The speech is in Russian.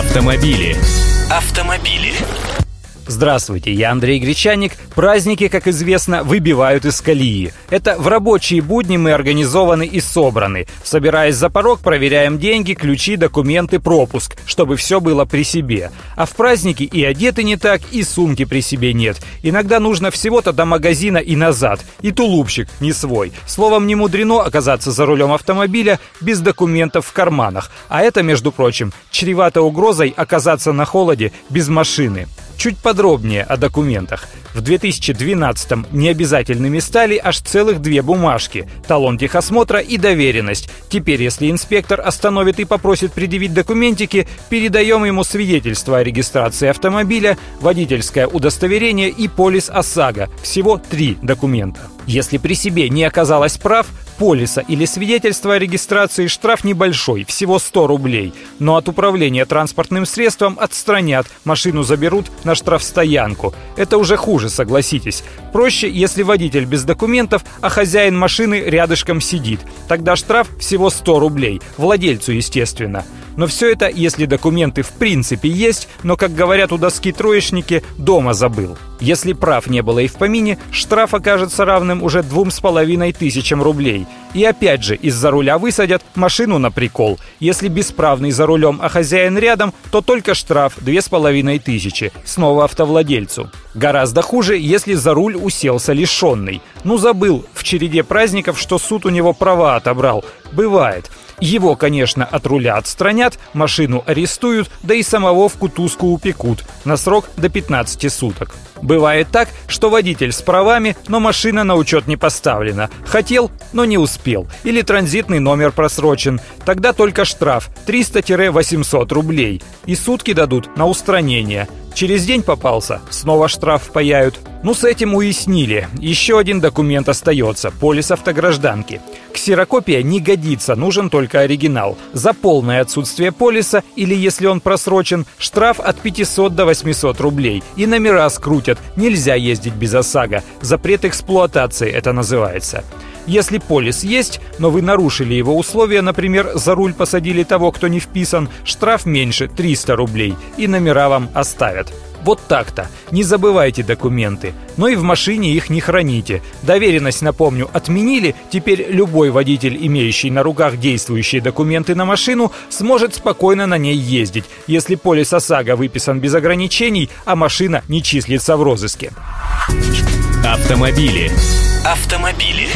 Автомобили. Автомобили. Здравствуйте, я Андрей Гречаник. Праздники, как известно, выбивают из колеи. Это в рабочие будни мы организованы и собраны. Собираясь за порог, проверяем деньги, ключи, документы, пропуск, чтобы все было при себе. А в праздники и одеты не так, и сумки при себе нет. Иногда нужно всего-то до магазина и назад. И тулупчик не свой. Словом, не мудрено оказаться за рулем автомобиля без документов в карманах. А это, между прочим, чревато угрозой оказаться на холоде без машины. Чуть подробнее о документах. В 2012-м необязательными стали аж целых две бумажки – талон техосмотра и доверенность. Теперь, если инспектор остановит и попросит предъявить документики, передаем ему свидетельство о регистрации автомобиля, водительское удостоверение и полис ОСАГО. Всего три документа. Если при себе не оказалось прав, полиса или свидетельства о регистрации штраф небольшой, всего 100 рублей. Но от управления транспортным средством отстранят, машину заберут на штрафстоянку. Это уже хуже, согласитесь. Проще, если водитель без документов, а хозяин машины рядышком сидит. Тогда штраф всего 100 рублей. Владельцу, естественно. Но все это, если документы в принципе есть, но, как говорят у доски троечники, дома забыл. Если прав не было и в помине, штраф окажется равным уже двум с половиной тысячам рублей. И опять же, из-за руля высадят машину на прикол. Если бесправный за рулем, а хозяин рядом, то только штраф две с половиной тысячи. Снова автовладельцу. Гораздо хуже, если за руль уселся лишенный. Ну забыл в череде праздников, что суд у него права отобрал. Бывает. Его, конечно, от руля отстранят, машину арестуют, да и самого в кутузку упекут на срок до 15 суток. Бывает так, что водитель с правами, но машина на учет не поставлена. Хотел, но не успел. Или транзитный номер просрочен. Тогда только штраф 300-800 рублей. И сутки дадут на устранение. Через день попался, снова штраф паяют. Ну, с этим уяснили. Еще один документ остается – полис автогражданки. Ксерокопия не годится, нужен только оригинал. За полное отсутствие полиса или если он просрочен, штраф от 500 до 800 рублей. И номера скрутят, нельзя ездить без ОСАГО. Запрет эксплуатации это называется. Если полис есть, но вы нарушили его условия, например, за руль посадили того, кто не вписан, штраф меньше 300 рублей, и номера вам оставят. Вот так-то. Не забывайте документы. Но и в машине их не храните. Доверенность, напомню, отменили. Теперь любой водитель, имеющий на руках действующие документы на машину, сможет спокойно на ней ездить, если полис ОСАГО выписан без ограничений, а машина не числится в розыске. Автомобили. Автомобили.